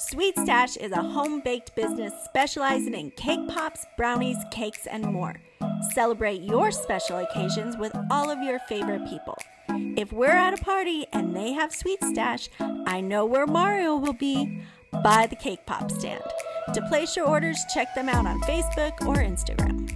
Sweet Stash is a home baked business specializing in cake pops, brownies, cakes, and more. Celebrate your special occasions with all of your favorite people. If we're at a party and they have Sweet Stash, I know where Mario will be by the cake pop stand. To place your orders, check them out on Facebook or Instagram.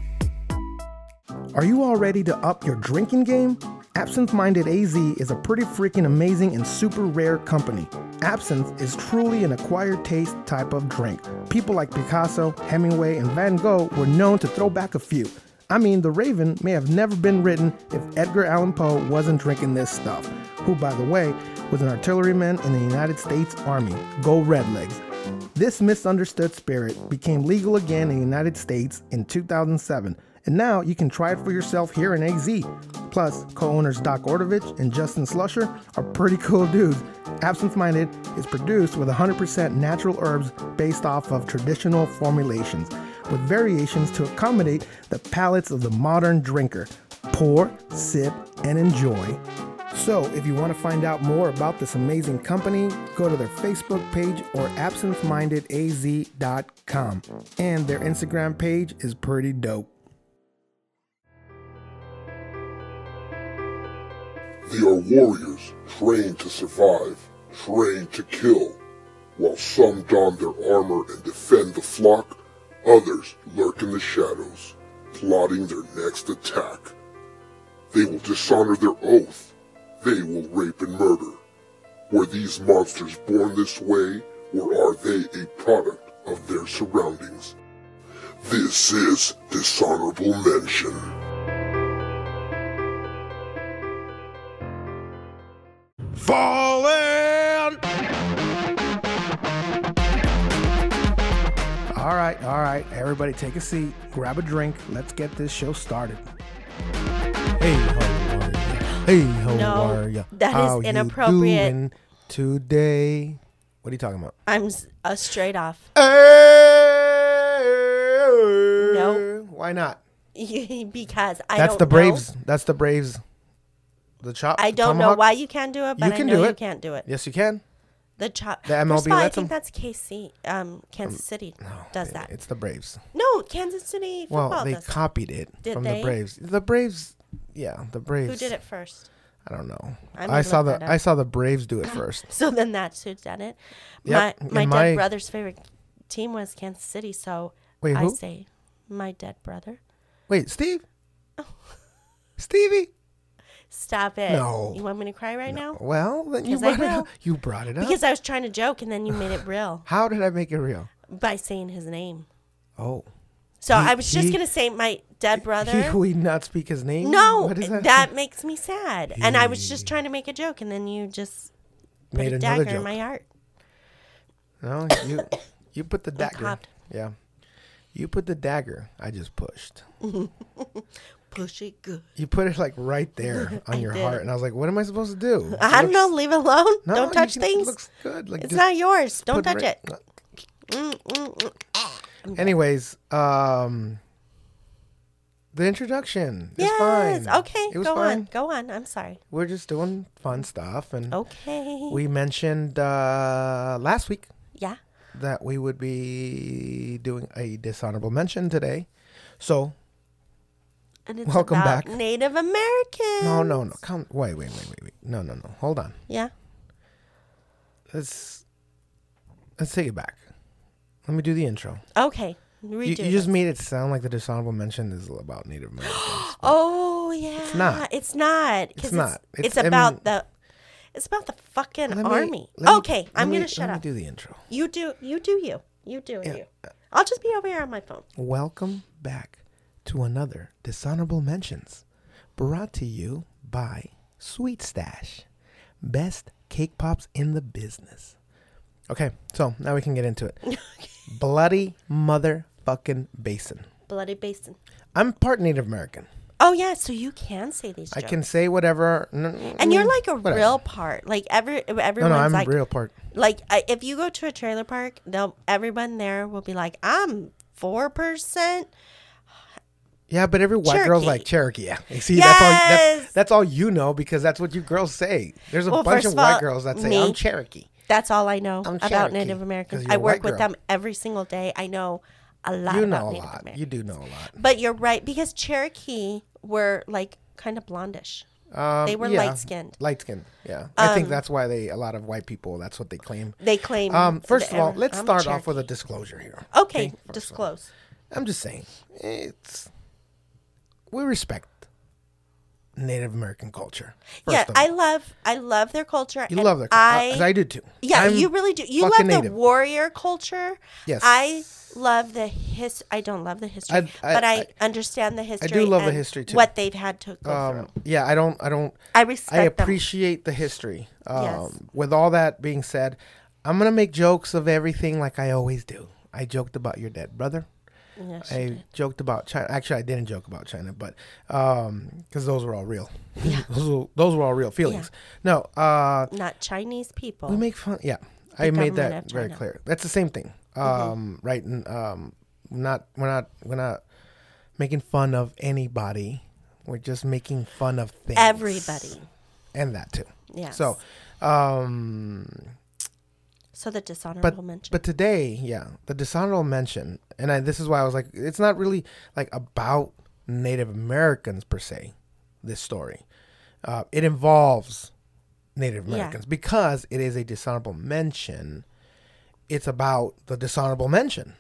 Are you all ready to up your drinking game? Absinthe Minded AZ is a pretty freaking amazing and super rare company. Absinthe is truly an acquired taste type of drink. People like Picasso, Hemingway, and Van Gogh were known to throw back a few. I mean, The Raven may have never been written if Edgar Allan Poe wasn't drinking this stuff, who, by the way, was an artilleryman in the United States Army. Go Redlegs. This misunderstood spirit became legal again in the United States in 2007, and now you can try it for yourself here in AZ. Plus, co owners Doc Ordovich and Justin Slusher are pretty cool dudes. Absinthe Minded is produced with 100% natural herbs based off of traditional formulations, with variations to accommodate the palates of the modern drinker. Pour, sip, and enjoy. So, if you want to find out more about this amazing company, go to their Facebook page or absinthemindedaz.com. And their Instagram page is pretty dope. They are warriors trained to survive, trained to kill. While some don their armor and defend the flock, others lurk in the shadows, plotting their next attack. They will dishonor their oath. They will rape and murder. Were these monsters born this way, or are they a product of their surroundings? This is Dishonorable Mention. Fallen! All right, all right. Everybody take a seat, grab a drink. Let's get this show started. Hey, how are ya? Hey, how No, are ya? that is How you inappropriate. doing today? What are you talking about? I'm s- uh, straight off. No. Why not? because I That's don't the know- Braves. That's the Braves. The chop. I don't know tomahawk? why you can't do it, but You I can know do you it. can't do it. Yes, you can. The chop. The First MLB of all, I lets think 'em? that's KC, um, Kansas City does that. It's the Braves. No, Kansas City football Well, they does. copied it Did from they? the Braves. The Braves, yeah, the Braves. Who did it first? I don't know. I I, saw look the that up. I saw the Braves do it first. So then that's who did it. Yep, My my and dead my- brother's favorite team was Kansas City, so Wait, I who? say my dead brother. Wait, Steve. Stevie. Stop it. No. You want me to cry right now? Well, then you brought it up. You brought it up. Because I was trying to joke and then you made it real How did I make it real? by saying his name. Oh, So He- I was just he- gonna say my dead brother. He, we not speak his name. no, what is that? that makes me sad. And I was just trying to make a joke, and then you just put made a dagger joke. in my heart. No, you you put the dagger. Yeah, you put the dagger. I just pushed. Push it good. You put it like right there on your did. heart, and I was like, "What am I supposed to do?" I don't know. Leave it alone. No, don't touch can- things. It looks good. Like it's not yours. Don't touch right- it. Mm, mm, mm. Anyways, um, the introduction is Yes. fine. Okay. it was go fine. on. Go on. I'm sorry. We're just doing fun stuff, and Okay. we mentioned uh, last week yeah. that we would be doing a dishonorable mention today. So And it's Welcome about back. Native Americans. no, no, no, come, wait, wait, wait, wait, wait, no, no, no, hold on. Yeah. Let's let's take it back. Let me do the intro. Okay. You, Redo you this. just made it sound like the dishonorable mention is about Native Americans. Oh yeah. It's not. It's not. It's not. It's, It's- I about mean- the. It's about the fucking me- army. me- okay, I'm me- gonna shut let up. me do the intro. You do. You do. You. You do. Yeah. You. I'll just be over here on my phone. Welcome back to another dishonorable mentions, brought to you by Sweet Stash, best cake pops in the business. Okay, so now we can get into it. Bloody motherfucking basin. Bloody Basin. I'm part Native American. Oh yeah, so you can say these. I can say whatever. n- And you're like a whatever. real part. Like every No, everyone's no, I'm like real part. like I- if you go to a trailer park, they'll everyone there will be like, I'm four percent. Yeah, but every white girl's like Cherokee. Yeah, You see, that's all. That's, that's all you know because that's what you girls say. There's a Well, bunch of of all, white girls that say me- I'm Cherokee. That's all I know I'm about Cherokee, Native Americans. I work with them every single day. I know a lot You about know a Native lot. Americans. You do know a lot. But you're right because Cherokee were like kind of blondish. Um, They were yeah, light-skinned. Light skinned. Yeah. I think Um, that's why they a lot of white people. That's what they claim. They claim. Um, first of all, let's I'm start off with a disclosure here. Okay, all. disclose. I'm just saying, it's we respect Native American culture. Yeah, I love I love their culture. you love their culture. I, do too. Yeah, I'm you really do. You love the native. warrior culture. Yes. I love the his. I don't love the history, I- I- but I, I- understand the history. I do love the history, too. What they've had to go Um, through. yeah, I don't. I don't. I respect. I them. appreciate the history. Um, Yes. With all that being said, I'm gonna make jokes of everything like I always do. I joked about your dead brother. Yes, I joked about China. Actually, I didn't joke about China, but because those were all real. those, were, those were all real feelings. No, uh, Not Chinese people. we make fun. Yeah, I made that very clear. That's the same thing, um, right? And um, not we're not we're not making fun of anybody. We're just making fun of things. Everybody. and that too. Yeah. So, um, so the dishonorable but mention. but today, yeah, the dishonorable mention, and I, this is why I was like, it's not really like about Native Americans per se. This story, uh, it involves Native Yeah. Americans because it is a dishonorable mention. It's about the dishonorable mention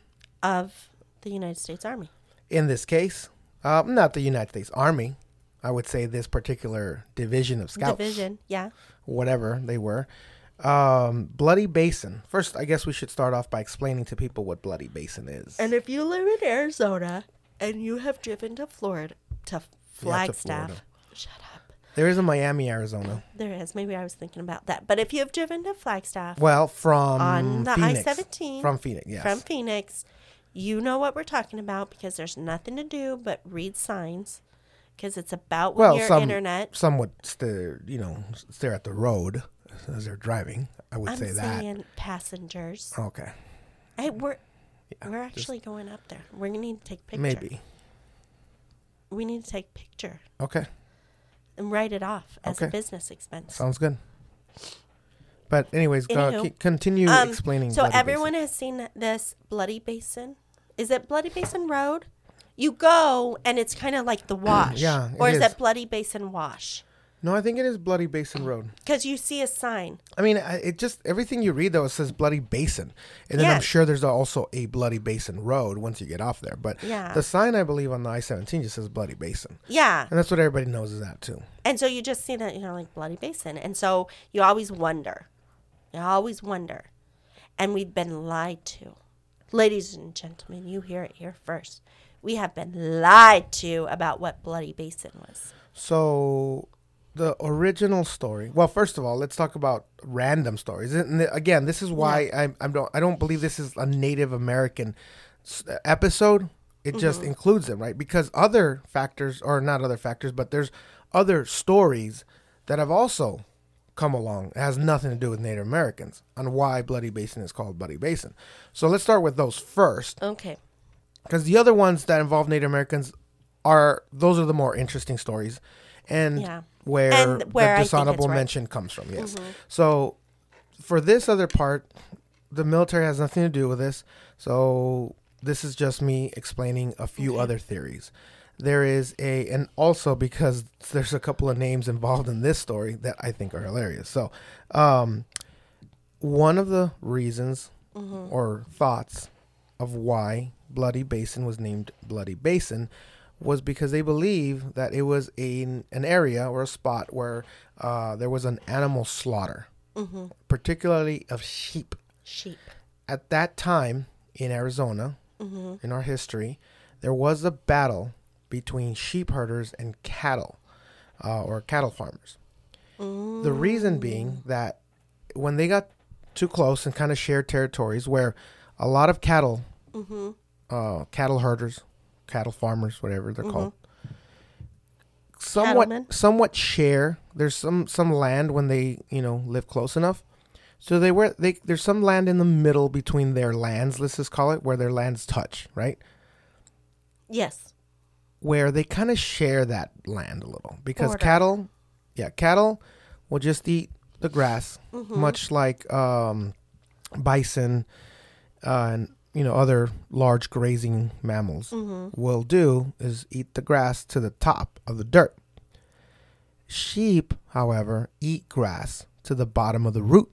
of the United States Army. in this case, uh, not the United States Army. I would say this particular division of scouts. Division, yeah. whatever they were. Um, Bloody Basin. First, I guess we should start off by explaining to people what Bloody Basin is. And if you live in Arizona and you have driven to Florida, to Flagstaff, Florida. shut up. there is a Miami, Arizona. There is. Maybe I was thinking about that. But if you have driven to Flagstaff Well, from on the I-17 From Phoenix, yes. from Phoenix, you know what we're talking about because there's nothing to do but read signs because it's about well, your some internet. some would stare, you know, stare at the road as they're driving. I would I'm say that. saying passengers. Okay, Hey, we're we're actually going up there. We're gonna need to take picture. maybe. we need to take picture Okay, and write it off as a business expense. sounds good. But anyways, go, Anywho, keep- continue Um, explaining. So Bloody everyone Basin. has seen this Bloody Basin. Is it Bloody Basin Road? You go and it's kind of like the wash. Yeah, Or is is. it Bloody Basin Wash? No, I think it is Bloody Basin Road. Because you see a sign. I mean, I- it just everything you read though it says Bloody Basin, and then I'm sure there's also a Bloody Basin Road once you get off there. But Yeah. the sign I believe on the I-17 just says Bloody Basin, Yeah. and that's what everybody knows is that too. And so you just see that, you know, like Bloody Basin. And so you always wonder. You always wonder. And we've been lied to. Ladies and gentlemen, you hear it here first. We have been lied to about what Bloody Basin was. So the original story. Well, first of all, let's talk about random stories. And again, this is why I I don't I don't believe this is a Native American episode. It just Mm-hmm. includes them, right? Because other factors, or not other factors, but there's other stories that have also come along. It has nothing to do with Native Americans on why Bloody Basin is called Bloody Basin. So let's start with those first Okay. because the other ones that involve Native Americans are those are the more interesting stories, and Yeah. Where, where the dishonorable right. Mm-hmm. mention comes from. Yes. So for this other part, the military has nothing to do with this. So this is just me explaining a few other theories. There is a, and also because there's a couple of names involved in this story that I think are hilarious. So, um, one of the reasons Mm-hmm. or thoughts of why Bloody Basin was named Bloody Basin was because they believe that it was a, an area or a spot where uh, there was an animal slaughter, Mm-hmm. particularly of sheep. Sheep. At that time in Arizona, Mm-hmm. in our history, there was a battle between sheep herders and cattle uh, or cattle farmers. The reason being that when they got too close and kind of shared territories where a lot of cattle, uh, cattle herders, cattle farmers, whatever they're called, somewhat Cattlemen. somewhat share. There's some some land when they you know live close enough. So they were they there's some land in the middle between their lands. Let's just call it where their lands touch, right? Yes. where they kind of share that land a little because Border. cattle, yeah, cattle will just eat the grass, much like um, bison uh, and you know other large grazing mammals will do is eat the grass to the top of the dirt. Sheep, however, eat grass to the bottom of the root,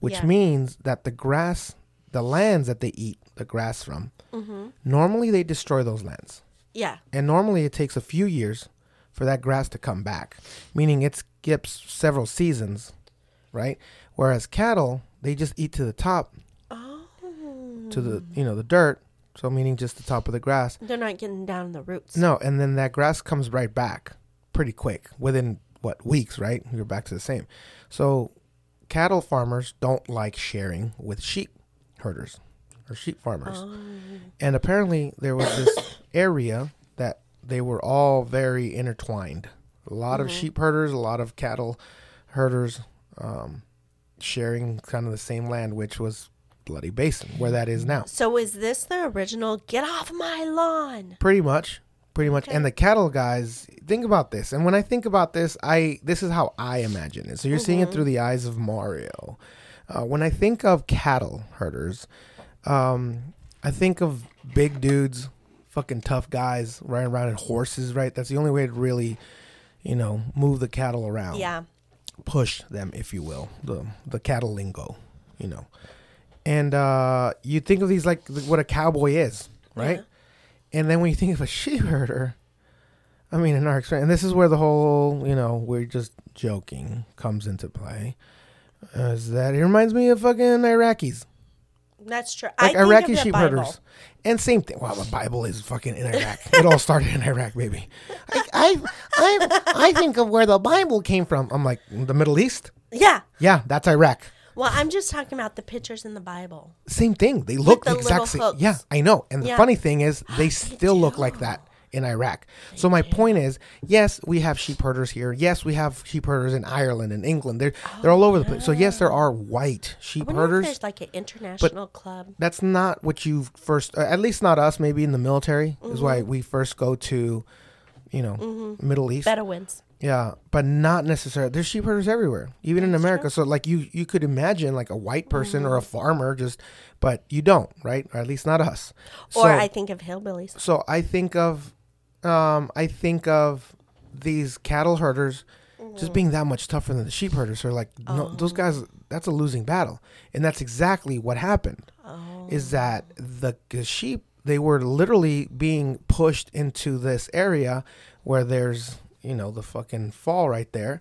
which Yeah. means that the grass, the lands that they eat the grass from, Mm-hmm. normally they destroy those lands. Yeah. And normally it takes a few years for that grass to come back, meaning it skips several seasons, right? Whereas cattle, they just eat to the top. To the you know the dirt, so meaning just the top of the grass. They're not getting down the roots. No, and then that grass comes right back pretty quick within what weeks, right? You're back to the same. So cattle farmers don't like sharing with sheep herders or sheep farmers. Oh. And apparently there was this area that they were all very intertwined. A lot of sheep herders, a lot of cattle herders um, sharing kind of the same land, which was Bloody Basin, where that is now. So is this the original get off my lawn? Pretty much. Pretty much. And the cattle guys, think about this. And when I think about this, I this is how I imagine it. So you're seeing it through the eyes of Mario. Uh, when I think of cattle herders, um, I think of big dudes, fucking tough guys riding around in horses, right? That's the only way to really, you know, move the cattle around Yeah. push them, if you will, the the cattle lingo, you know. And uh, you think of these like what a cowboy is, right? And then when you think of a sheep herder, I mean, in our experience, and this is where the whole, you know, we're just joking comes into play, is that it reminds me of fucking Iraqis, That's true. like I Iraqi sheep Bible. herders. And same thing. Well, the Bible is fucking in Iraq. it all started in Iraq, baby. I, I, I, I think of where the Bible came from. I'm like, the Middle East? Yeah. Yeah, that's Iraq. Well, I'm just talking about the pictures in the Bible. Same thing. They look the exact same. hooks. Yeah, I know. And the Yeah. funny thing is, they still look like that in Iraq. so my point is, yes, we have sheep herders here. Yes, we have sheep herders in Ireland and England. They're they're all over the place. So yes, there are white sheep I wonder if herders. there's like an international club. That's not what you first. Uh, at least not us. Maybe in the military is why Mm-hmm. we first go to, you know, Middle East. Bedouins. Yeah, but not necessarily. There's sheep herders everywhere, even in America. So like you, you could imagine like a white person or a Mm-hmm. farmer, just, but you don't, right? Or at least not us. Or so, I think of hillbillies. so I think of, um, I think of these cattle herders just being that much tougher than the sheep herders. So like, no, those guys, that's a losing battle, and that's exactly what happened. Is that the, the sheep? They were literally being pushed into this area where there's you know the fucking fall right there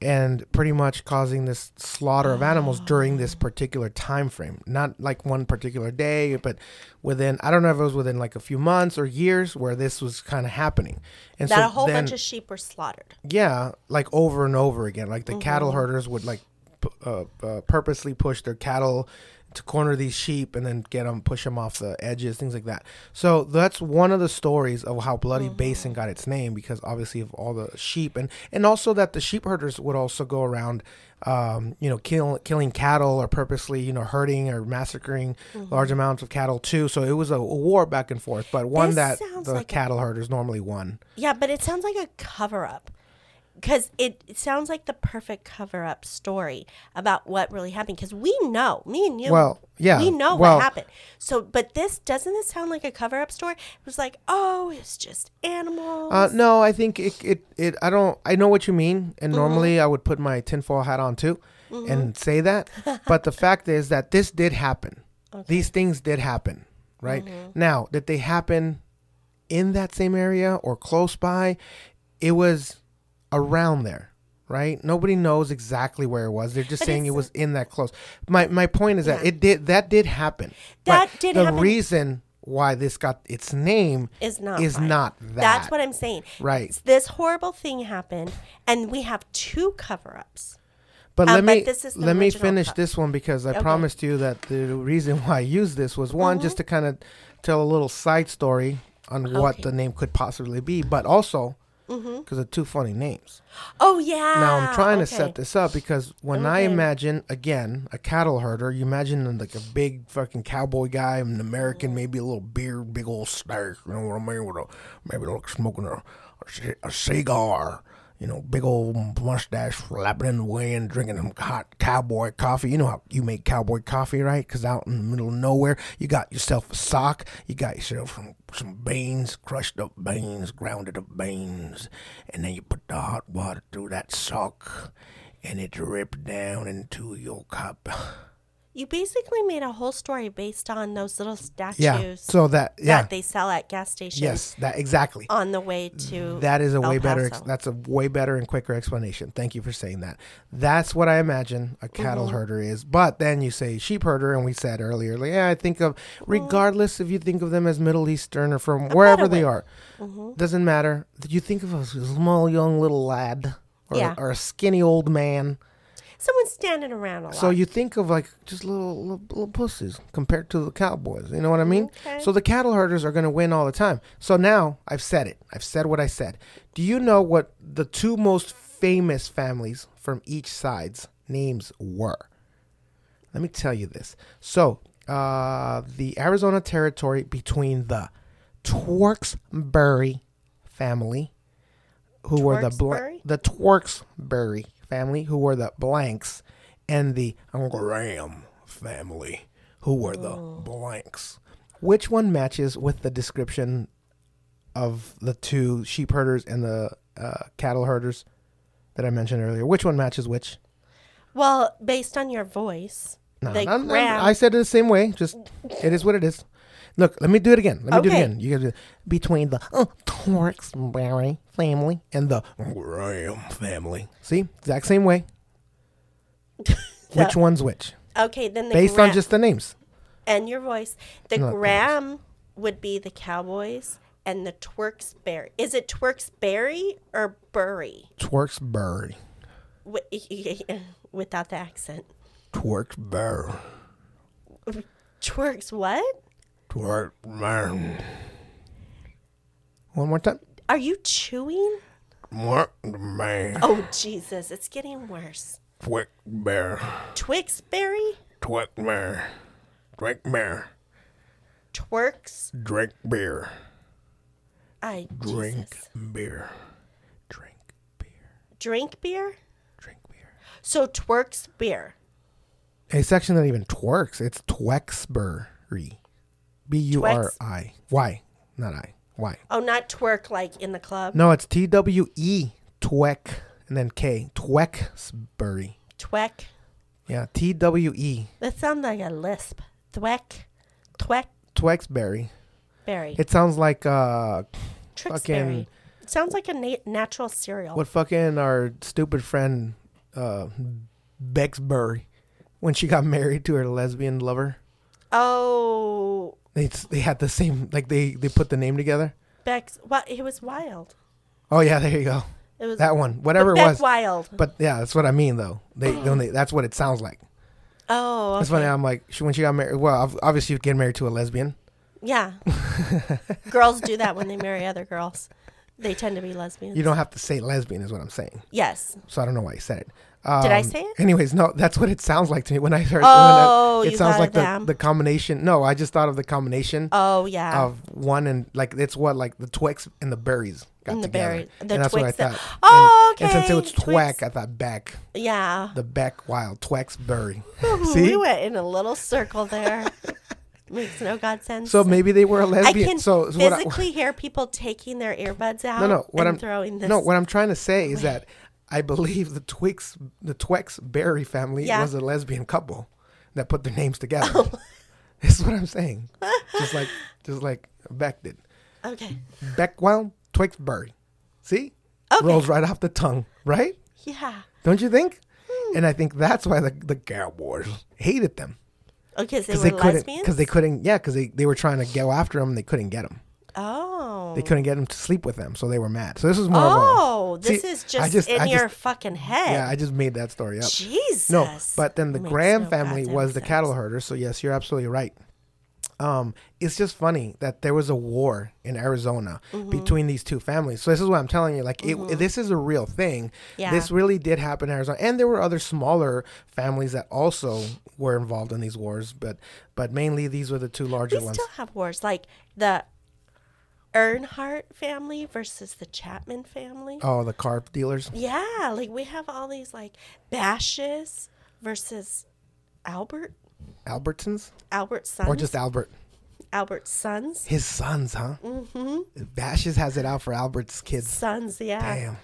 and pretty much causing this slaughter of animals during this particular time frame. Not like one particular day but within i don't know if it was within like a few months or years where this was kind of happening. And That so a whole then, bunch of sheep were slaughtered. yeah like over and over again. Like the cattle herders would like p- uh, uh, purposely push their cattle to corner these sheep and then get them push them off the edges things like that. So that's one of the stories of how bloody basin got its name because obviously of all the sheep and and also that the sheep herders would also go around um, you know kill, killing cattle or purposely you know hurting or massacring large amounts of cattle too. So it was a, a war back and forth but one This that the like a- cattle herders normally won. Yeah, but it sounds like a cover up. Because it, it sounds like the perfect cover up story about what really happened. Because we know, me and you, Well, yeah, we know well- what happened. So, but this doesn't this sound like a cover up story? It was like, oh, it's just animals. Uh, no, I think it, it, it, I don't, I know what you mean. And Mm-hmm. normally I would put my tinfoil hat on too and say that. but the fact is that this did happen. These things did happen, right? Mm-hmm. Now, did they happen in that same area or close by? It was around there. Right, nobody knows exactly where it was. They're just But saying it was in that close. My my point is that it did that did happen. That But did the happen. reason why this got its name is not is right. not that. That's what I'm saying. Right. This horrible thing happened, and we have two cover ups. But Uh, let but me is let me finish this one because I Okay. promised you that the reason why I used this was one just to kind of tell a little side story on what Mm-hmm. Okay. Mm-hmm. the name could possibly be, but also because of two funny names. Oh yeah. now I'm trying to set this up because when I imagine again a cattle herder, you imagine like a big fucking cowboy guy, an Mm-hmm. American, maybe a little beard, big old steak, you know what I mean, with a maybe like smoking a, a cigar. You know, big old mustache flapping in the wind, drinking some hot cowboy coffee. You know how you make cowboy coffee, right? Because out in the middle of nowhere, you got yourself a sock, you got yourself some, some beans, crushed up beans, grounded up beans, and then you put the hot water through that sock, and it drips down into your cup. You basically made a whole story based on those little statues Yeah. So that yeah. that they sell at gas stations yes, that exactly. on the way to That is a El way better. Ex- Paso. that's a way better and quicker explanation. Thank you for saying that. That's what I imagine a cattle Mm-hmm. herder is. But then you say sheep herder, and we said earlier, like, yeah, I think of regardless if you think of them as Middle Eastern or from wherever they are, Mm-hmm. doesn't matter. You think of a small young little lad or, Yeah. or a skinny old man. Someone's standing around a lot. So you think of like just little, little little pussies compared to the cowboys. You know what I mean? Okay. So the cattle herders are going to win all the time. So now I've said it. I've said what I said. Do you know what the two most famous families from each side's names were? Let me tell you this. So uh, the Arizona territory between the Twerksbury family, who were the bla- the Twerksbury family, who were the blanks, and the Graham family, who were the blanks. Which one matches with the description of the two sheep herders and the uh, cattle herders that I mentioned earlier? Which one matches which? well, based on your voice, No, I'm- Graham. I said it the same way. Just it is what it is. Look, let me do it again. Let me do it again. You do it. between the uh, Torxberry family and the Graham family. See, exact same way. which one's which? okay, then the Based Gra- on just the names. and your voice, the Not Graham would be the Cowboys, and the Twerksberry. Is it Twerksberry or Bury? Twerksbury. Wi- Without the accent. Twerksbury. Twerks what? Twerksbury. One more time. Are you chewing? Twerksbury. Oh Jesus, it's getting worse. Twerksbury. Twixberry? Twerksbury. Twerksbury. Twerks? Drink beer. I Drink Jesus. beer. Drink beer. Drink beer? Drink beer. So twerks beer. It's actually not even twerks. It's Twexbury. B U R I. Y. Why? Not I. Y. Oh, not twerk like in the club. No, it's T W E. Twek. And then K. Twexbury. Tweck. Yeah. T W E. That sounds like a lisp. Thweck. Tweck Twexbury. berry. It sounds like uh fucking- It sounds like a na- natural cereal. what fucking our stupid friend uh Bexbury when she got married to her lesbian lover. Oh, They they had the same like they they put the name together. Beck's. Well, it was wild. Oh yeah, there you go. It was That one, whatever it was. Wild. But yeah, that's what I mean though. They, when they that's what it sounds like. Oh, okay. That's funny. I'm like she, when she got married. Well, obviously you get married to a lesbian. Yeah. girls do that when they marry other girls. They tend to be lesbians. You don't have to say lesbian, is what I'm saying. Yes. So I don't know why you said it. Um, Did I say it? Anyways, no, that's what it sounds like to me when I heard. Oh, I, it sounds like the, the combination. No, I just thought of the combination Oh yeah. of one and like it's what like the Twix and the berries got And the together. berries- the and that's what I Twix that- thought. Oh, And, and since it was Twix. I thought Beck, yeah. the Beck Wild Twex Berry. we went in a little circle there. Makes no god sense. so maybe they were a lesbian. I can so what I- physically hear people taking their earbuds out No, no. What and I'm throwing this. no. What I'm trying to say is that I believe the Twix, the Twex Berry family Yeah. was a lesbian couple that put their names together. This is what I'm saying. just like, just like Beck did. okay. Beckwild Twix Berry. See, Okay. rolls right off the tongue, right? Yeah. Don't you think? Hmm. And I think that's why the the Cowboys hated them Okay, so because they they were couldn't lesbians. because they couldn't yeah because they, they were trying to go after them and they couldn't get them. oh. They couldn't get them to sleep with them, so they were mad. So this is more Oh, of a this See, is I just, in I your just- fucking head. Yeah, I just made that story up. Jesus. No, but then the Graham no family was the sense. cattle herder. So yes, you're absolutely right. Um, it's just funny that there was a war in Arizona Mm-hmm. between these two families. So this is what I'm telling you. Like, it, this is a real thing. Yeah. This really did happen in Arizona, and there were other smaller families that also were involved in these wars. But but mainly these were the two larger We ones. still have wars like the Earnhardt family versus the Chapman family. Oh, the car dealers. Yeah, like we have all these like Bashas' versus Albert, Albertsons? Albert's sons, Or just Albert? Albert's sons, His sons, huh? Mm-hmm. Bashas' has it out for Albert's kids. sons. Yeah, Damn.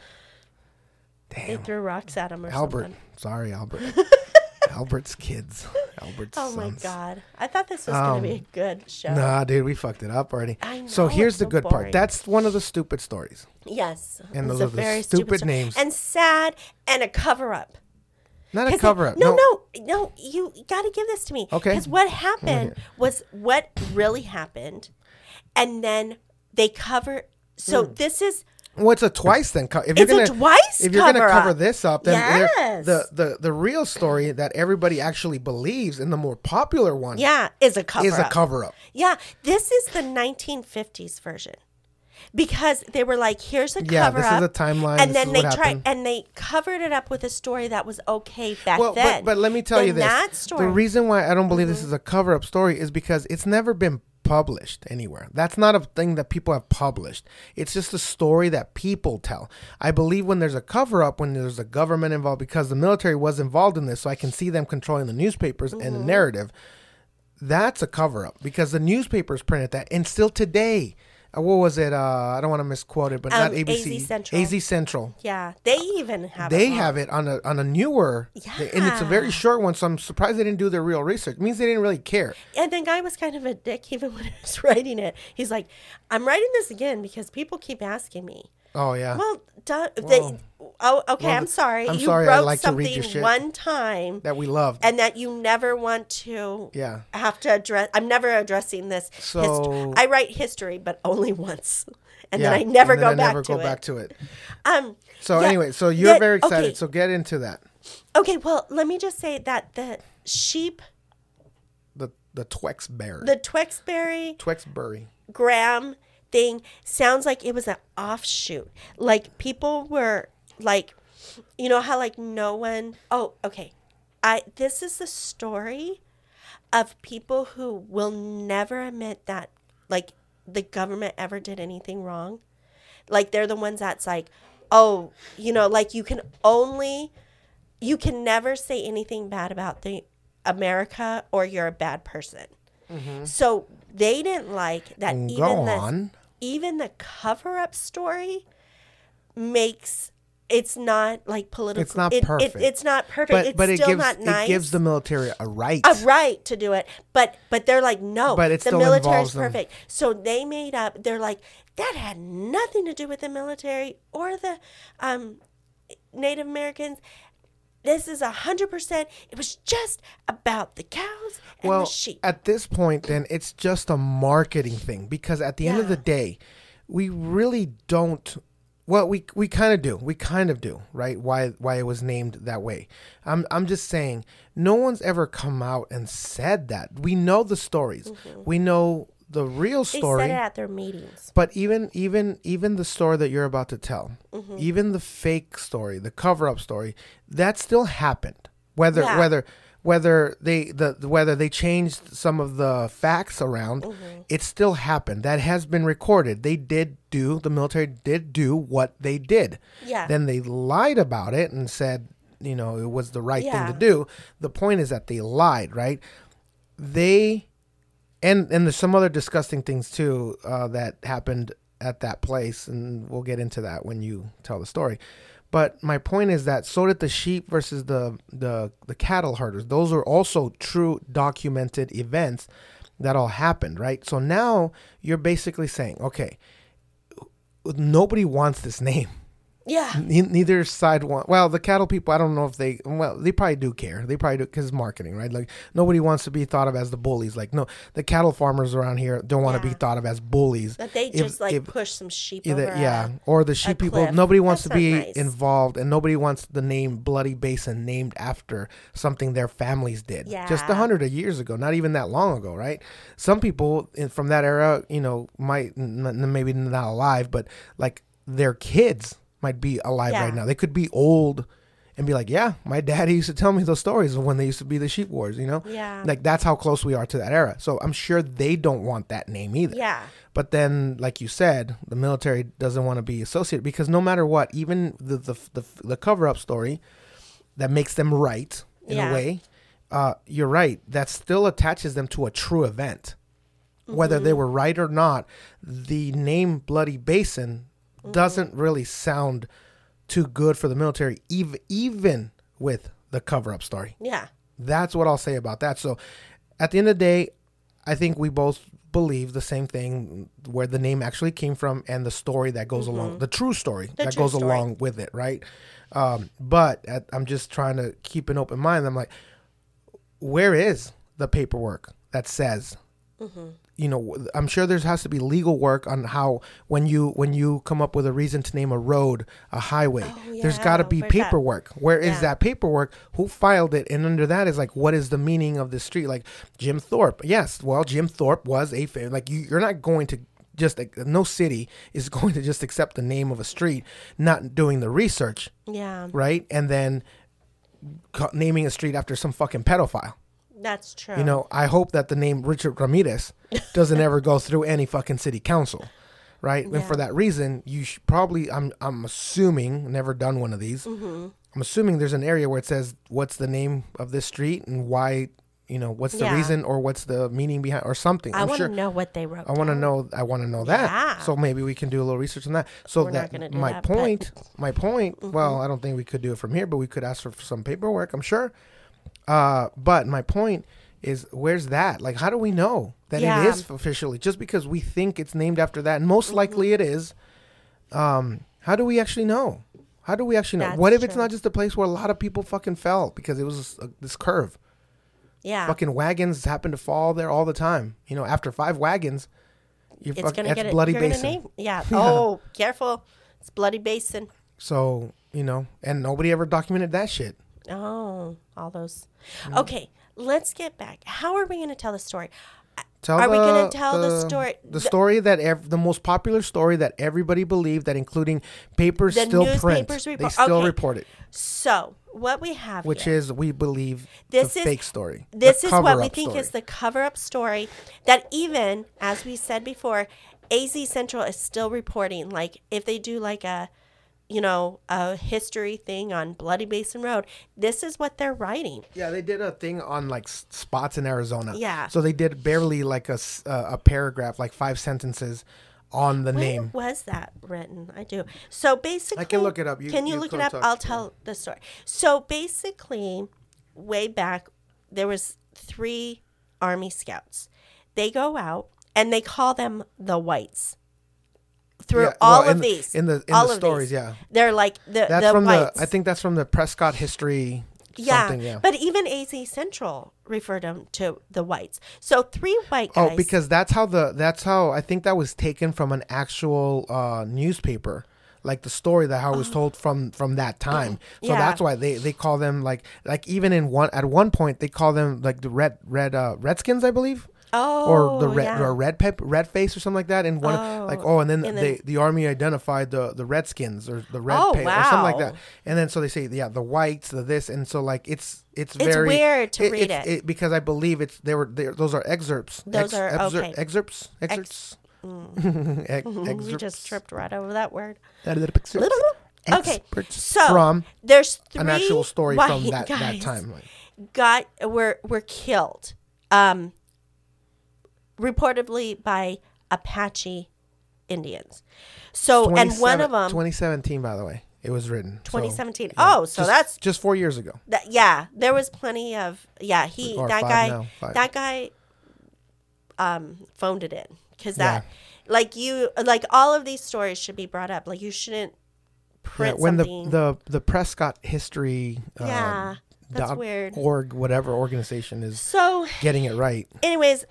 they threw rocks at him or Albert. something. Sorry, Albert. Albert's kids. Albert's Oh my sons. god, I thought this was gonna be a good show. Nah, dude, we fucked it up already. I know, so here's it's the so good part. That's one of the stupid stories. Yes, And those are the very stupid story. names. and sad and a cover up. Not a 'Cause cover up. No, no, no. You got to give this to me. Okay. Because what happened was what really happened, and then they cover. So Hmm. this is Well, it's a twice then. co- If It's you're gonna, twice If you're gonna cover cover up. this up, then Yes. the the the real story that everybody actually believes, and the more popular one, yeah is a cover is a up. cover up. Yeah, this is the 1950s version. Because they were like, here's a Yeah, cover this is up, a timeline, and then is they tried and they covered it up with a story that was okay back Well, then. but but let me tell Then you this: Mm-hmm. the reason why I don't believe this is a cover up story is because it's never been published anywhere. That's not a thing that people have published. It's just a story that people tell. I believe when there's a cover up, when there's a government involved, because the military was involved in this, so I can see them controlling the newspapers and Mm-hmm. the narrative. That's a cover up because the newspapers printed that, and still today. Uh, What was it? Uh, I don't want to misquote it, but not Um, ABC. AZ Central. AZ Central yeah, they even have they it have it on a on a newer Yeah. and it's a very short one so i'm surprised they didn't do their real research it means they didn't really care And the guy was kind of a dick even when he was writing it. He's like, I'm writing this again because people keep asking me. Oh yeah Well, they, oh, okay, Well, I'm sorry. I'm you sorry, I wrote like to read something your shit. one time that we loved and that you never want to Yeah. have to address. I'm never addressing this. hist- So- I write history, but only once. And yeah then I never go I back never to go it. back to it Um, so yeah, anyway so you're that- very excited okay. so get into that Okay, well, let me just say that the sheep, the the twexberry the Twexberry. Twexberry. Graham thing sounds like it was an offshoot. Like people were like, you know how like no one. Oh, okay. I this is the story of people who will never admit that like the government ever did anything wrong. Like they're the ones that's like, oh, you know, like you can only you can never say anything bad about the America or you're a bad person. Mm-hmm. So they didn't like that even go the on. Even the cover up story makes it's not like political. It's not it- it- perfect. it's not perfect. but it's but it still gives not nice. it gives the military a right a right to do it, but but they're like no. But it the still military's involves them. perfect. So they made up. They're like that had nothing to do with the military or the um, Native Americans. This is a hundred percent. It was just about the cows and well the sheep. at this point then it's just a marketing thing because at the end of the day we really don't well we we kind of do. We kind of do right? Why why it was named that way. I'm i'm just saying no one's ever come out and said that. We know the stories. Mm-hmm. We know the real Mm-hmm. they story said it at their meetings. but even even even the story that you're about to tell, Mm-hmm. even the fake story, the cover up story, that still happened. Whether Yeah. whether whether they the whether they changed some of the facts around, Mm-hmm. it still happened. That has been recorded. They did do the military did do what they did. Yeah. Then they lied about it and said, you know, it was the right Yeah. thing to do. The point is that they lied, right? They and and there's some other disgusting things too uh, that happened at that place, and we'll get into that when you tell the story. But my point is that so did the sheep versus the the the cattle herders. Those are also true documented events that all happened, right? So now you're basically saying, okay, nobody wants this name. Yeah. Ne- neither side want. Well, the cattle people, I don't know if they. Well, they probably do care. They probably do because it's marketing, right? Like nobody wants to be thought of as the bullies. Like no, the cattle farmers around here don't want to be thought of as bullies. That they If- just like if- push some sheep Either, over. yeah, a- or the sheep people. cliff. Nobody wants That's to be nice. involved, and nobody wants the name Bloody Basin named after something their families did Yeah. just a hundred of years ago. Not even that long ago, right? Some people in, from that era, you know, might n- n- maybe not alive, but like their kids might be alive Yeah. right now. They could be old and be like, yeah, my daddy used to tell me those stories of when they used to be the sheep wars, you know? Yeah. Like that's how close we are to that era. So I'm sure they don't want that name either. Yeah. But then, like you said, the military doesn't want to be associated because no matter what, even the the the, the cover up story that makes them right in Yeah. a way, uh, you're right. That still attaches them to a true event, whether Mm-hmm. they were right or not. The name Bloody Basin Mm-hmm. doesn't really sound too good for the military, even even with the cover up story. Yeah. That's what I'll say about that. So, at the end of the day, I think we both believe the same thing where the name actually came from and the story that goes along, the true story that Mm-hmm. true goes story. along with it, right? Um, but at, I'm just trying to keep an open mind. I'm like, where is the paperwork that says Mm-hmm. You know i'm sure there has to be legal work on how when you when you come up with a reason to name a road a highway oh, there's got to Oh, be where's that? paperwork Where is Yeah. that paperwork who filed it and under that is like what is the meaning of this street like jim thorpe yes well jim thorpe was a fa- like you, you're not going to just like, no city is going to just accept the name of a street not doing the research Yeah. right and then naming a street after some fucking pedophile That's true. you know, I hope that the name Richard Ramirez doesn't ever go through any fucking city council, right? And for that reason, you probably I'm I'm assuming never done one of these. Mm-hmm. I'm assuming there's an area where it says what's the name of this street and why, you know, what's the Yeah. reason or what's the meaning behind or something. I want sure to know what they wrote. I want to know. I want to know that. Yeah. So maybe we can do a little research on that. So We're not that gonna do my that, but- Mm-hmm. point, my point. Well, I don't think we could do it from here, but we could ask for some paperwork. I'm sure. Uh, but my point is, where's that? Like, how do we know that Yeah. it is officially? Just because we think it's named after that, and most likely Mm-hmm. it is. Um, how do we actually know? How do we actually know? That's what if it's not just a place where a lot of people fucking fell because it was uh, this curve? Yeah. Fucking wagons happen to fall there all the time. You know, after five wagons, you it's fuck, gonna get bloody you're basin. Gonna yeah. Oh, careful. It's bloody basin. So you know, and nobody ever documented that shit. Oh, all those. Mm-hmm. Okay, let's get back. How are we going to tell the story? Tell Are we gonna tell the story- The the- story that ev- the most popular story that everybody believed that, including papers The still print, newspapers they report- still okay. report it, So, what we have which here, is we believe This the is- fake story. this is what we think story. is the cover-up story that even as we said before, AZ Central is still reporting. Like if they do like a, you know, a history thing on Bloody Basin Road, this is what they're writing. Yeah, they did a thing on like s- spots in Arizona. Yeah. So they did barely like a, uh, a paragraph, like five sentences on the Where name. was that written? I do. So basically, I can look it up. You- can you, you look it up? talk. I'll tell the story. So basically, way back, there was three Army Scouts. They go out and they call them the Whites. Through Yeah, all well, of in the- these, in the- in all the of stories, these, yeah. they're like the That's the from Whites. the. I think that's from the Prescott history. yeah, yeah. but even AZ Central referred them to the Whites. So three white guys. Oh, because that's how the that's how I think that was taken from an actual uh, newspaper, like the story that how it was told from from that time. So Yeah. that's why they they call them like like even in one at one point they call them like the red red uh, redskins I believe. Oh, Or the red, yeah. or red pep, red face, or something like that. And one, like, oh, and then And they, then- the army identified the the redskins or the red, Oh, pa- or something like that. And then so they say, yeah, the whites, the this, and so like it's it's It's very weird to read it's- it. because I believe it's they were they, those are excerpts. Those are- excer- okay. excerpts, excerpts, Ex- we excerpts. just tripped right over that word. Little Excerpts. Okay, so from there's three an actual story from that, that time. Like, Got were were killed, um, reportedly by Apache Indians. So and one of them, 2017, by the way, it was written. So, 2017. yeah, oh, so just- that's just four years ago. that, yeah. There was plenty of yeah. He Or that guy now, that guy, um, phoned it in because that like you like all of these stories should be brought up. Like you shouldn't Yeah, print when the, something. the the Prescott History uh, Yeah, that's weird. org whatever organization is so getting it right. anyways,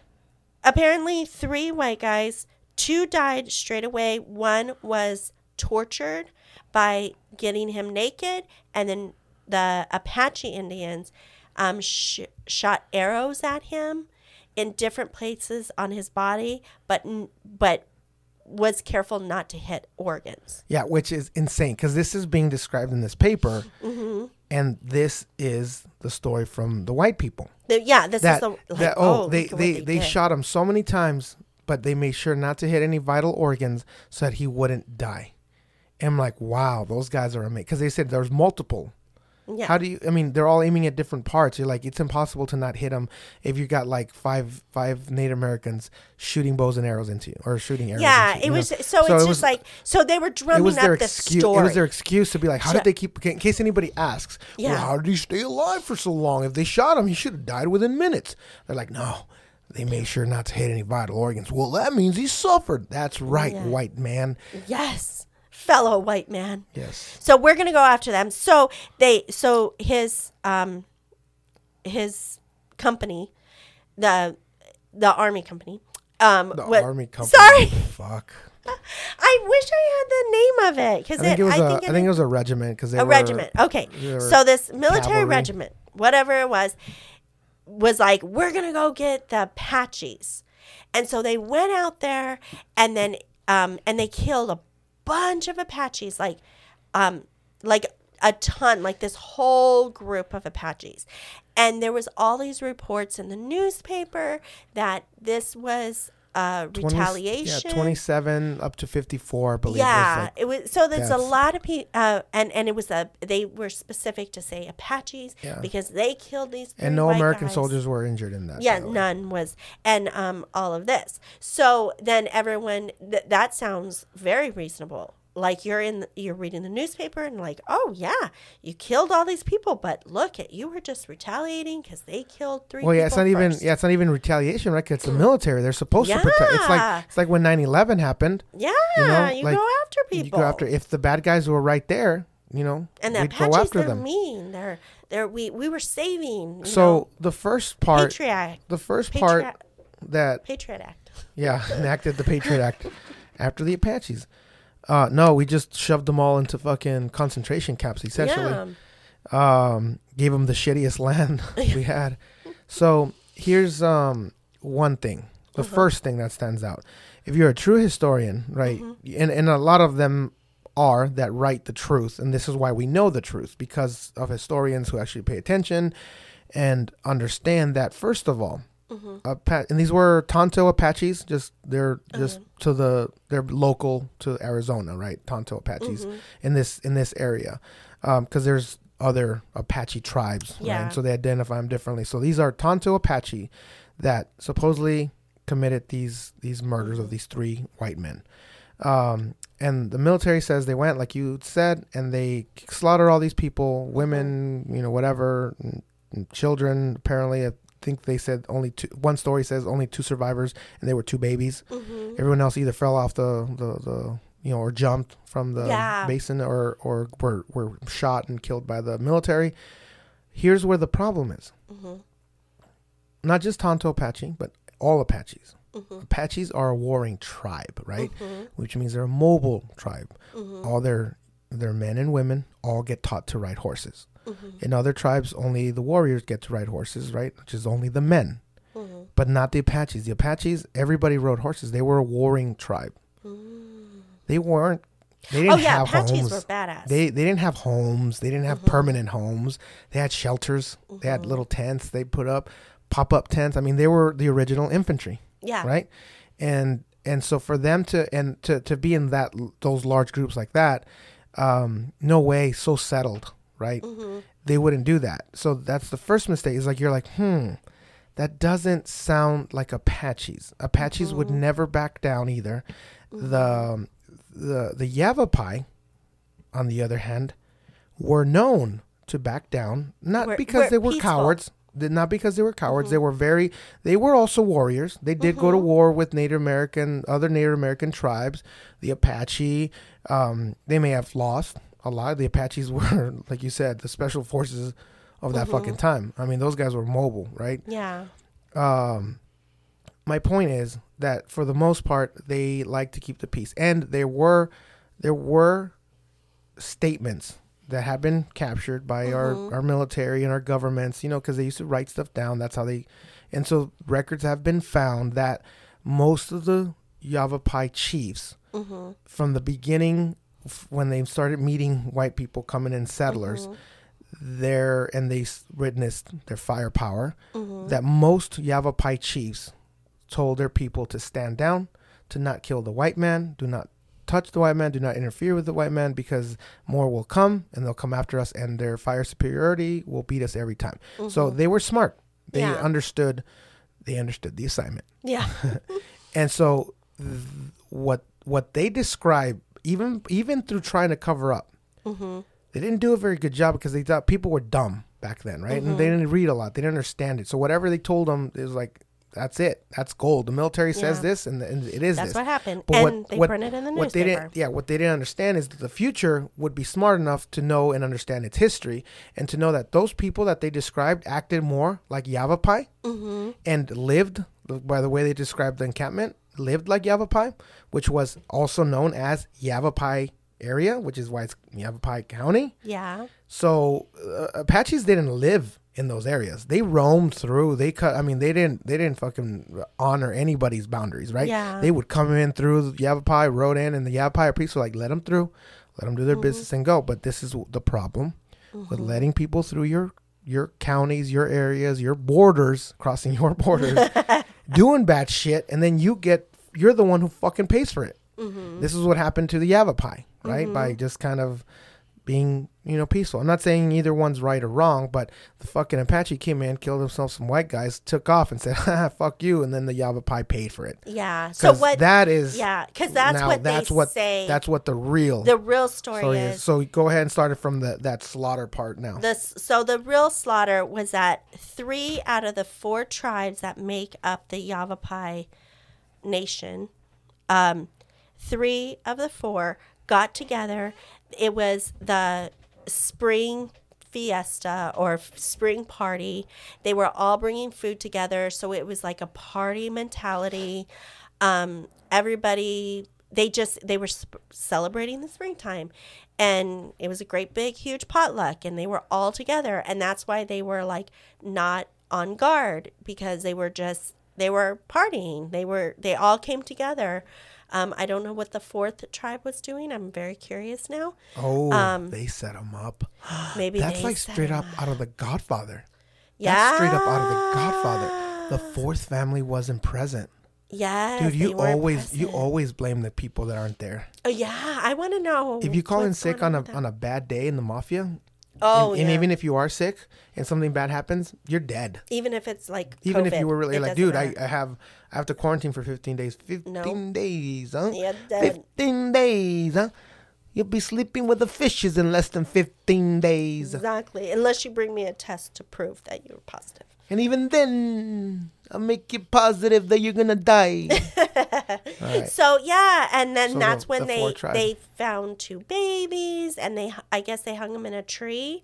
apparently three white guys, two died straight away. One was tortured by getting him naked, and then the Apache Indians um, sh- shot arrows at him in different places on his body, but n- but was careful not to hit organs. Yeah, which is insane because this is being described in this paper, Mm-hmm. And this is the story from the white people. Yeah, this That, is the like, that oh, oh look they what they they shot him so many times, but they made sure not to hit any vital organs so that he wouldn't die. And I'm like, wow, those guys are amazing because they said there's multiple. Yeah. How do you? I mean, they're all aiming at different parts. You're like, it's impossible to not hit them if you got like five five Native Americans shooting bows and arrows into you or shooting arrows. yeah, into you, it was so, it's just was- like so they were drumming up the excuse. story. It was their excuse to be like, how So- did they keep? In case anybody asks, Yeah. well, how did he stay alive for so long? If they shot him, he should have died within minutes. They're like, no, they made sure not to hit any vital organs. Well, that means he suffered. That's right, Yeah. white man. yes, fellow white man. Yes. So we're gonna go after them. So they, so his, um, his company, the, the army company, um, The what- army company. Sorry, Fuck. I wish I had the name of it because I think it was I a. think I think it was a regiment because they a were regiment. Okay, so this military cavalry. regiment, whatever it was, was like, we're gonna go get the Apaches, and so they went out there, and then um, and they killed a bunch of Apaches, like, um, like a ton, like this whole group of Apaches, and there was all these reports in the newspaper that this was uh, 20 retaliation. Yeah, twenty-seven up to fifty-four. I believe. was Yeah, like- it was so there's a lot of people, uh, and and it was a they were specific to say Apaches Yeah. because they killed these and no American guys. soldiers were injured in that. Yeah, none was, and um, all of this. So then everyone th- that sounds very reasonable. Like you're in, you're reading the newspaper and like, oh yeah, you killed all these people, but look at you were just retaliating because they killed three. Well, yeah, it's not people even. Yeah, it's not even retaliation, right? 'Cause it's the military. They're supposed to protect. It's like it's like when 9-11 happened. yeah, you you, know, like, go after people. You go after if the bad guys were right there. You know, and the we'd go Apaches, after they're them. mean. They're they're we we were saving. You So know, the first part, Patriot the first part that Patriot Act. yeah enacted the Patriot Act after the Apaches. Uh, no, we just shoved them all into fucking concentration camps. Essentially, Yeah. um, gave them the shittiest land we had. So here's um one thing. The Uh-huh. first thing that stands out. If you're a true historian, right, Mm-hmm. and and a lot of them are that write the truth, and this is why we know the truth because of historians who actually pay attention and understand that. First of all, Mm-hmm. Apa- and these were Tonto Apaches. Just they're just Uh-huh. to the they're local to Arizona, right? Tonto Apaches Mm-hmm. in this in this area, because there's other Apache tribes, right? Yeah. So they identify them differently. So these are Tonto Apache that supposedly committed these these murders Mm-hmm. of these three white men. Um, and the military says they went, like you said, and they slaughtered all these people, women, you know, whatever, and, and children. Apparently, think they said only two. One story says only two survivors, and they were two babies. Mm-hmm. Everyone else either fell off the the, the you know or jumped from the Yeah. basin or or were were shot and killed by the military. Here's where the problem is. Mm-hmm. Not just Tonto Apache, but all Apaches. Mm-hmm. Apaches are a warring tribe, right? Which means they're a mobile tribe. Mm-hmm. All their their men and women all get taught to ride horses. Mm-hmm. In other tribes, only the warriors get to ride horses, right? Which is only the men, Mm-hmm. but not the Apaches. The Apaches, everybody rode horses. They were a warring tribe. They weren't. They didn't Mm. Oh yeah, have Apaches homes. were badass. They they didn't have homes. They didn't have Mm-hmm. permanent homes. They had shelters. They had little tents. They put up pop up tents. I mean, they were the original infantry, yeah. right? And and so for them to and to to be in that those large groups like that, um, no way, so settled, right? Mm-hmm. They wouldn't do that. So that's the first mistake. Is like you're like, hmm, that doesn't sound like Apaches. Apaches would Mm-hmm. never back down either. The the the Yavapai, on the other hand, were known to back down, not Were- because were they were peaceful. cowards. Not because they were cowards. They were very. They were also warriors. They did go to war with Native American, other Native American tribes, the Apache. Um, they may have lost a lot. Of the Apaches were, like you said, the special forces of that mm-hmm. fucking time. I mean, those guys were mobile, right? Yeah. um, my point is that for the most part they like to keep the peace and there were there were statements that have been captured by our, mm-hmm. our military and our governments you know because they used to write stuff down that's how they and so records have been found that most of the yavapai chiefs mm-hmm. from the beginning when they started meeting white people coming in settlers mm-hmm. there and they witnessed their firepower mm-hmm. that most Yavapai chiefs told their people to stand down, to not kill the white man, do not touch the white man, do not interfere with the white man because more will come and they'll come after us and their fire superiority will beat us every time. So mm-hmm. they were smart. They Yeah. understood they understood the assignment. Yeah. And so th- what what they describe even even through trying to cover up Mm-hmm. they didn't do a very good job because they thought people were dumb back then, right? Mm-hmm. And they didn't read a lot. They didn't understand it. So whatever they told them was like that's it. That's gold. The military says Yeah. this, and, and it is That's this. what happened. But and they printed in the what they newspaper. didn't, yeah, what they didn't understand is that the future would be smart enough to know and understand its history, and to know that those people that they described acted more like Yavapai Mm-hmm. and lived by the way they described the encampment, lived like Yavapai, which was also known as Yavapai area, which is why it's Yavapai County. yeah. So uh, Apaches didn't live in those areas. They roamed through. They cut. I mean, they didn't. They didn't fucking honor anybody's boundaries, right? Yeah. They would come in through Yavapai, rode in, and the Yavapai priests were like, "Let them through, let them do their business and go." But this is the problem with letting people through your your counties, your areas, your borders, crossing your borders, doing bad shit, and then you get you're the one who fucking pays for it. Mm-hmm. This is what happened to the Yavapai, right? Mm-hmm. By just kind of being, you know, peaceful. I'm not saying either one's right or wrong, but the fucking Apache came in, killed himself some white guys, took off and said, "Ha, "Fuck you," and then the Yavapai paid for it. Yeah. So what? that is yeah, because that's now what that's they what say. that's what the real the real story story is. is. So go ahead and start it from the that slaughter part now. This so the real slaughter was that three out of the four tribes that make up the Yavapai nation, um, three of the four got together. It was the spring fiesta or spring party. They were all bringing food together, so it was like a party mentality. Um, everybody they just they were sp- celebrating the springtime and it was a great big huge potluck and they were all together and that's why they were like not on guard because they were just they were partying they were they all came together um, i don't know what the fourth tribe was doing i'm very curious now oh, um, they set him up. maybe That's like straight him up out of The Godfather. yeah That's straight up out of The Godfather. The fourth family wasn't present. Yeah, Dude, you always you always blame the people that aren't there. oh yeah i want to know If you call in sick going on a on a bad day in the mafia, oh and, yeah. even if you are sick and something bad happens, you're dead. even if it's like Even if you were really like, dude, I. I have I have to quarantine for 15 days. 15 No. days, huh? Yeah, dead. 15 days, huh? You'll be sleeping with the fishes in less than 15 days. Exactly. Unless you bring me a test to prove that you're positive. And even then, I'll make you positive that you're gonna die. Right. So yeah, and then So that's the- when the they they found two babies, and they I guess they hung them in a tree,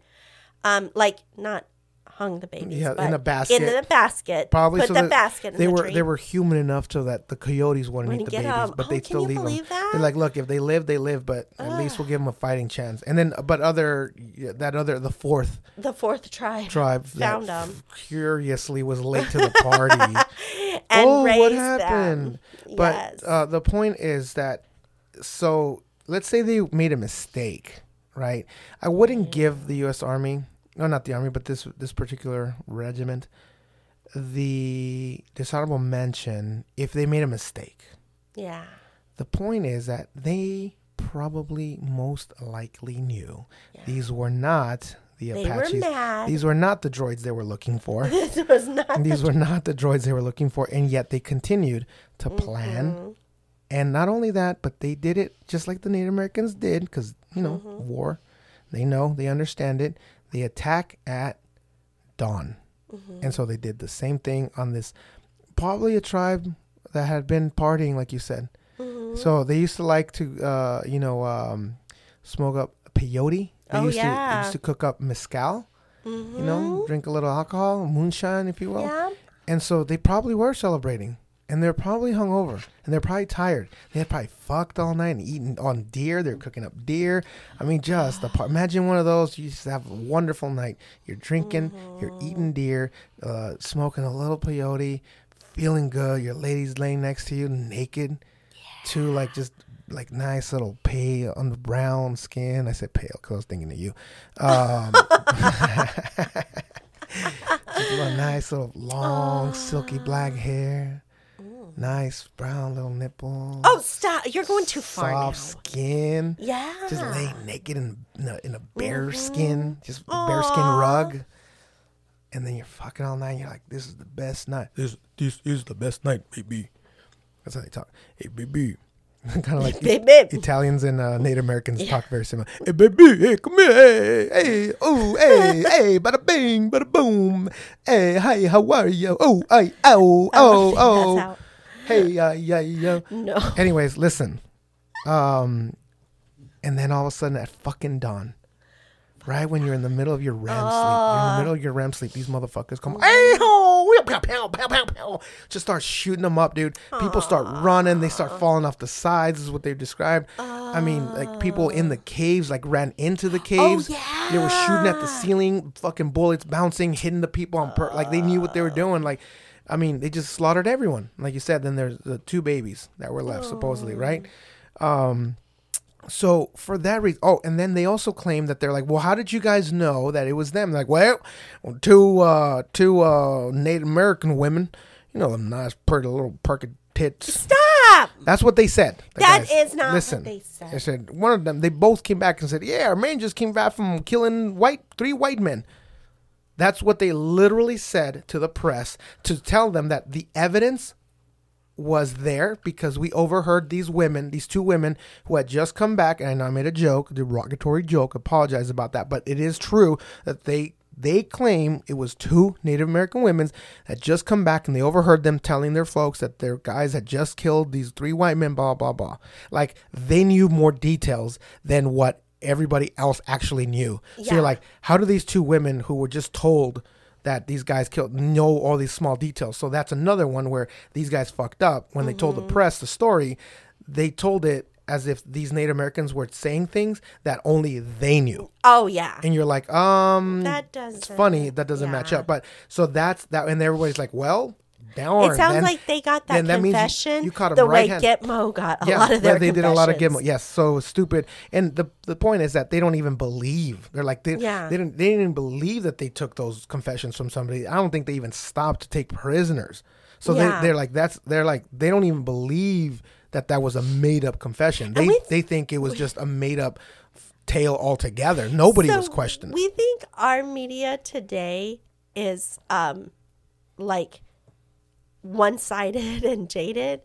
um, like not hung the babies, Yeah, in a basket. in a basket, Probably put so the basket in they the were tree. they were human enough so that the coyotes wouldn't eat the babies, 'em. but Oh, they still leave them. that? They're like, look, if they live, they live, but at least we'll give them a fighting chance. And then, but other that other the fourth the fourth tribe tribe found them curiously was late to the party. and oh, what happened? them. But yes. uh, the point is that so let's say they made a mistake, right? I wouldn't give the U.S. Army, no, not the Army, but this this particular regiment, the dishonorable mention if they made a mistake. yeah, The point is that they probably most likely knew these were not the They were Apaches. mad. These were not the droids they were looking for. this was not. These were not the droids they were looking for, and yet they continued to plan. Mm-hmm. And not only that, but they did it just like the Native Americans did, because you know Mm-hmm. war. They know, they understand it. They attack at dawn, Mm-hmm. and so they did the same thing on this, probably a tribe that had been partying, like you said. Mm-hmm. So they used to like to, uh, you know, um, smoke up peyote. They Oh, used to yeah. used to cook up mezcal. You know, drink a little alcohol, moonshine, if you will. Mm-hmm. Yeah. And so they probably were celebrating. And they're probably hungover. And they're probably tired. They had probably fucked all night and eaten on deer. They're cooking up deer. I mean, just the part. Imagine one of those. You just have a wonderful night. You're drinking, you're eating deer, uh, smoking a little peyote, feeling good. Your lady's laying next to you naked. Two, like, just like nice little pale on the brown skin. I said pale because I was thinking of you. Um, just a nice little long silky black hair. Nice brown little nipple. Oh, stop! You're going too far now. soft skin. Yeah. Just lay naked in, in a, in a bear skin, just bear skin rug. And then you're fucking all night. And you're like, this is the best night. This this is the best night, baby. That's how they talk. Hey, baby. kind of like Baby. Italians and uh, Native Americans talk very similar. Hey, baby, hey, come here, hey, hey, oh, hey, hey, bada bing, bada boom. Hey, hi, how are you? Oh, I, oh, I oh, oh. Hey, yeah, yeah, yeah. No. Anyways, listen. Um, and then all of a sudden at fucking dawn, right when you're in the middle of your REM sleep, you're in the middle of your REM sleep, these motherfuckers come, hey ho, pow, pow, pow, pow, pow, just start shooting them up, dude. People start running, they start falling off the sides, is what they described. I mean, like people in the caves, like ran into the caves. They were shooting at the ceiling, fucking bullets bouncing, hitting the people on per, like they knew what they were doing, like. I mean, they just slaughtered everyone. Like you said, then there's the two babies that were left, supposedly, right? Um, so for that reason, oh, and then they also claim that they're like, well, how did you guys know that it was them? Like, well, two uh, two uh, Native American women, you know, them nice, pretty little perky tits. Stop! That's what they said. The That guys. is not what Listen, they said. They said one of them. They both came back and said, "Yeah, our man just came back from killing white three white men." That's what they literally said to the press to tell them that the evidence was there because we overheard these women, these two women who had just come back, and I know I made a joke, derogatory joke. Apologize about that, but it is true that they they claim it was two Native American women that just come back and they overheard them telling their folks that their guys had just killed these three white men, blah blah blah. Like they knew more details than what everybody else actually knew. So Yeah. you're like, how do these two women who were just told that these guys killed know all these small details? So that's another one where these guys fucked up when they told the Mm-hmm. press the story. They told it as if these Native Americans were saying things that only they knew Oh yeah. and you're like, um, That doesn't- funny that doesn't match up, but so that's that, and everybody's like, well, darn. It sounds then- like they got that then that you- confession you caught the way right-hand- Gitmo got a yeah, lot of their yeah, they did a lot of. Gitmo. Yes, so stupid. And the the point is that they don't even believe. They're like they Yeah. they didn't they didn't even believe that they took those confessions from somebody. I don't think they even stopped to take prisoners. So Yeah. they they're like that's they're like they don't even believe that that was a made up confession. They they think it was just a made up tale altogether. Nobody So was questioning. We think our media today is um like one sided and jaded.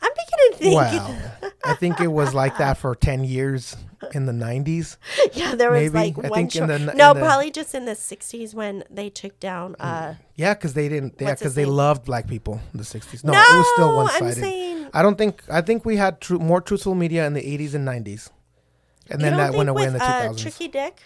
I'm beginning to think Wow. I think it was like that for 10 years in the 90s. yeah, there was Maybe. like I one short- the- No, the- probably just in the sixties when they took down uh Yeah, because they didn't. Yeah, because they loved black people in the 60s. No, it was still No, one sided. saying- I don't think. I think we had tru- more truthful media in the 80s and 90s. And then that went away with, in the uh, 2000s. Tricky Dick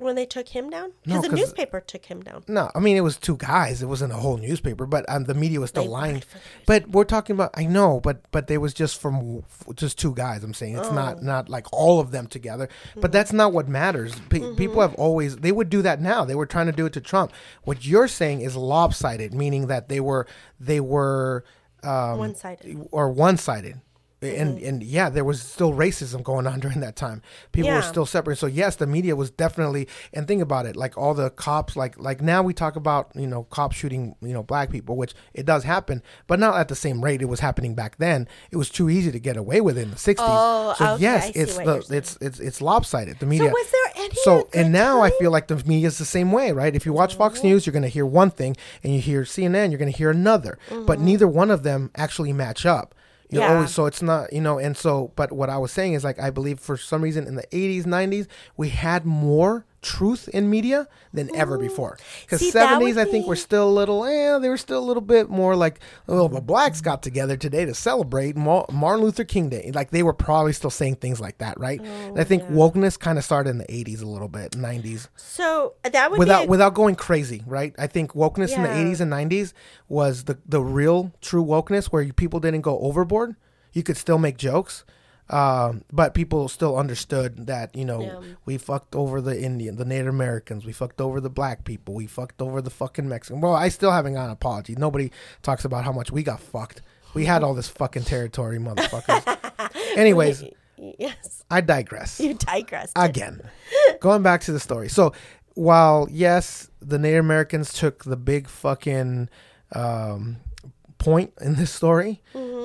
when they took him down? No, Because the 'cause- newspaper took him down. No, I mean it was two guys. It wasn't a whole newspaper, but um, the media was still They lying. the But we're talking about. I know, but but they was just from just two guys. I'm saying it's Oh. not not like all of them together. Mm-hmm. But that's not what matters. Pe- People have always they would do that now. They were trying to do it to Trump. What you're saying is lopsided, meaning that they were they were um, One sided. or one sided. And and yeah, there was still racism going on during that time. People were Mm-hmm. Still separate. So yes, the media was definitely. And think about it, like all the cops, like like now we talk about you know cops shooting you know black people, which it does happen, but not at the same rate it was happening back then. It was too easy to get away with in the '60s. Oh, so okay, yes, it's the it's it's it's lopsided. The media. so was there any So and now I feel like the media is the same way, right? If you watch Fox News, you're going to hear one thing, and you hear CNN, you're going to hear another. But neither one of them actually match up. You Yeah. always so it's not you know, and so but what I was saying is like I believe for some reason in the 80s, 90s we had more truth in media than ever before. Because 70s, would I think be- we're still a little, eh, they were still a little bit more like, oh, the blacks got together today to celebrate Ma- Martin Luther King Day. Like they were probably still saying things like that, right? and I think wokeness kind of started in the 80s a little bit, 90s So that would without be a, without going crazy, right? I think wokeness in the 80s and 90s was the the real true wokeness where people didn't go overboard. You could still make jokes, um, but people still understood that you know Yeah. we fucked over the Indian, the Native Americans, we fucked over the black people, we fucked over the fucking Mexican. Well, I still haven't got an apology. Nobody talks about how much we got fucked We had all this fucking territory, motherfuckers. Anyways, yes, I digress. you digress Again, going back to the story. So, while yes, the Native Americans took the big fucking um, point in this story,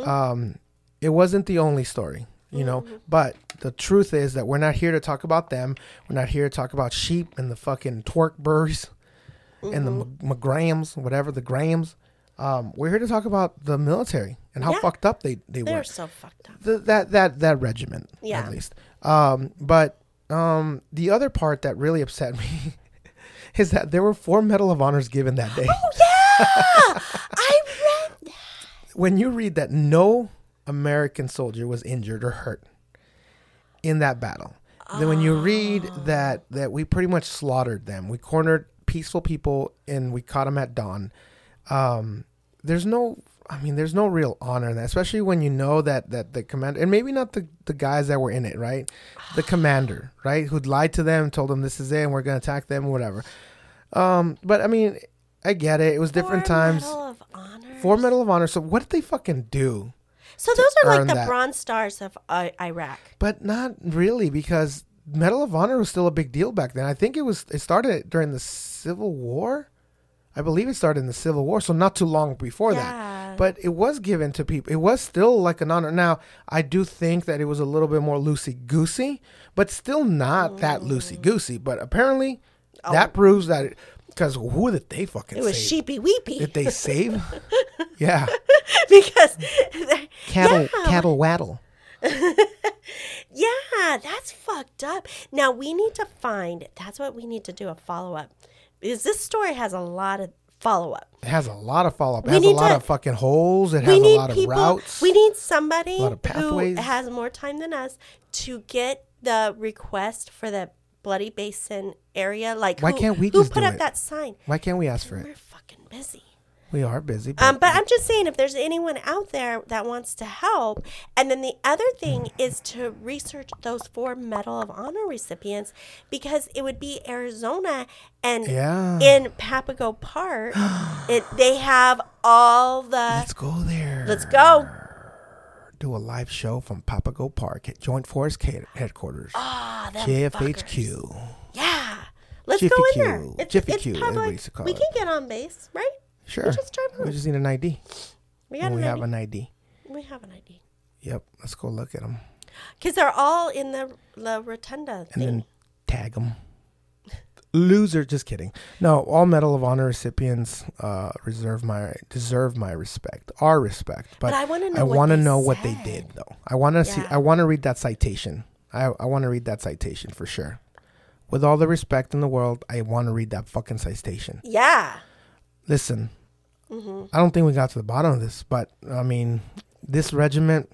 um, it wasn't the only story, you know. But the truth is that we're not here to talk about them. We're not here to talk about sheep and the fucking Tewksburys and the M- McGrams, whatever the Grahams. Um, we're here to talk about the military and how Yeah. fucked up they, they were. They're were so fucked up. the, that that that regiment Yeah. at least um but um the other part that really upset me is that there were four medal of honors given that day Oh yeah, I read. that. when you read that no american soldier was injured or hurt in that battle then when you read that that we pretty much slaughtered them we cornered peaceful people and we caught them at dawn um there's no I mean, there's no real honor in that, especially when you know that that the commander, and maybe not the the guys that were in it, right? The commander, right, who'd lied to them, told them this is it, and we're gonna attack them, whatever. Um, but I mean, I get it. It was different times. Medal of Honor. Four Medal of Honor. So what did they fucking do? So those are like the that. Bronze Stars of uh, Iraq. But not really, because Medal of Honor was still a big deal back then. I think it was. It started during the Civil War. I believe it started in the Civil War, so not too long before Yeah. that. But it was given to people. It was still like an honor. Now, I do think that it was a little bit more loosey goosey, but still not that Mm. loosey goosey. But apparently, that proves that because who did they fucking Oh. It was save? sheepy weepy Did they save? yeah, because cattle, Yeah. cattle, waddle. yeah, that's fucked up. Now we need to find. That's what we need to do a follow up because this story has a lot of follow up. It has a lot of follow up. It has a lot to- of fucking holes. It has a lot of people. routes. We need somebody A lot of who has more time than us to get the request for the Bloody Basin area. Like, Why who, can't we who just put up it? that sign? Why can't we ask for it? We're fucking busy. We are busy. But Um, but I'm just saying, if there's anyone out there that wants to help, and then the other thing is to research those four Medal of Honor recipients because it would be Arizona and Yeah. in Papago Park, it they have all the. let's go there. Let's go. do a live show from Papago Park at Joint Force Headquarters. Ah, fuckers. JFHQ. Yeah. Let's Jiffy go in Q. there. It's, Jiffy it's Q, public. everybody used to call We can get on base, right? Sure. just drive we just need an ID. We got an we have an ID. we have an ID. Yep. Let's go look at them Because they're all in the, the rotunda and thing. then tag them. Loser. Just kidding. No, all Medal of Honor recipients uh, reserve my deserve my respect, our respect. But, But I know I want to they know what they did, though. I want to see. I want to read that citation. I I want to read that citation for sure. With all the respect in the world, I want to read that fucking citation. yeah. Listen, Mm-hmm. I don't think we got to the bottom of this, but I mean, this regiment,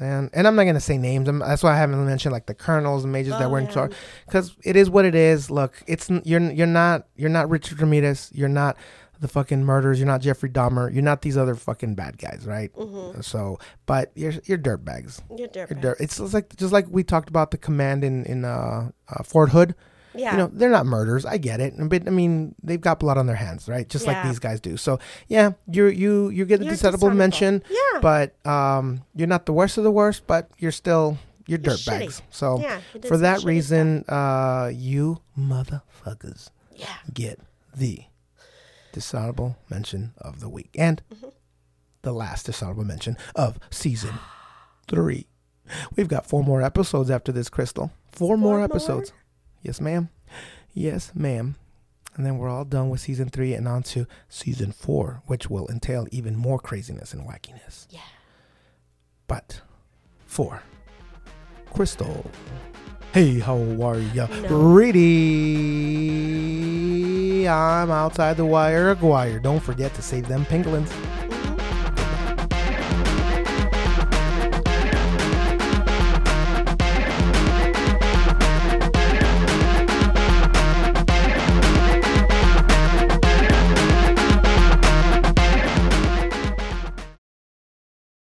and and I'm not gonna say names. I'm, that's why I haven't mentioned like the colonels and majors that Oh, were in charge, because it is what it is. Look, it's you're you're not you're not Richard Ramirez. You're not the fucking murderers. You're not Jeffrey Dahmer. You're not these other fucking bad guys, right? Mm-hmm. So, but you're you're dirtbags. You're You're dirt. It's just like just like we talked about the command in in uh, uh, Fort Hood. Yeah. You know, they're not murders. I get it, but I mean, they've got blood on their hands, right? Just like these guys do. So yeah, you you you get a dishonorable mention. Yeah. But um, you're not the worst of the worst, but you're still you're You're dirtbags. So Yeah, for that reason, uh, you motherfuckers yeah. get the dishonorable mention of the week and Mm-hmm. the last dishonorable mention of season three. We've got four more episodes after this, Crystal. Four, more more? episodes. Yes, ma'am. Yes, ma'am. And then we're all done with season three and on to season four, which will entail even more craziness and wackiness. Yeah. But for Crystal. Hey, how are ya? No. Reedy. I'm outside the wire, Aguirre. Don't forget to save them pingolins.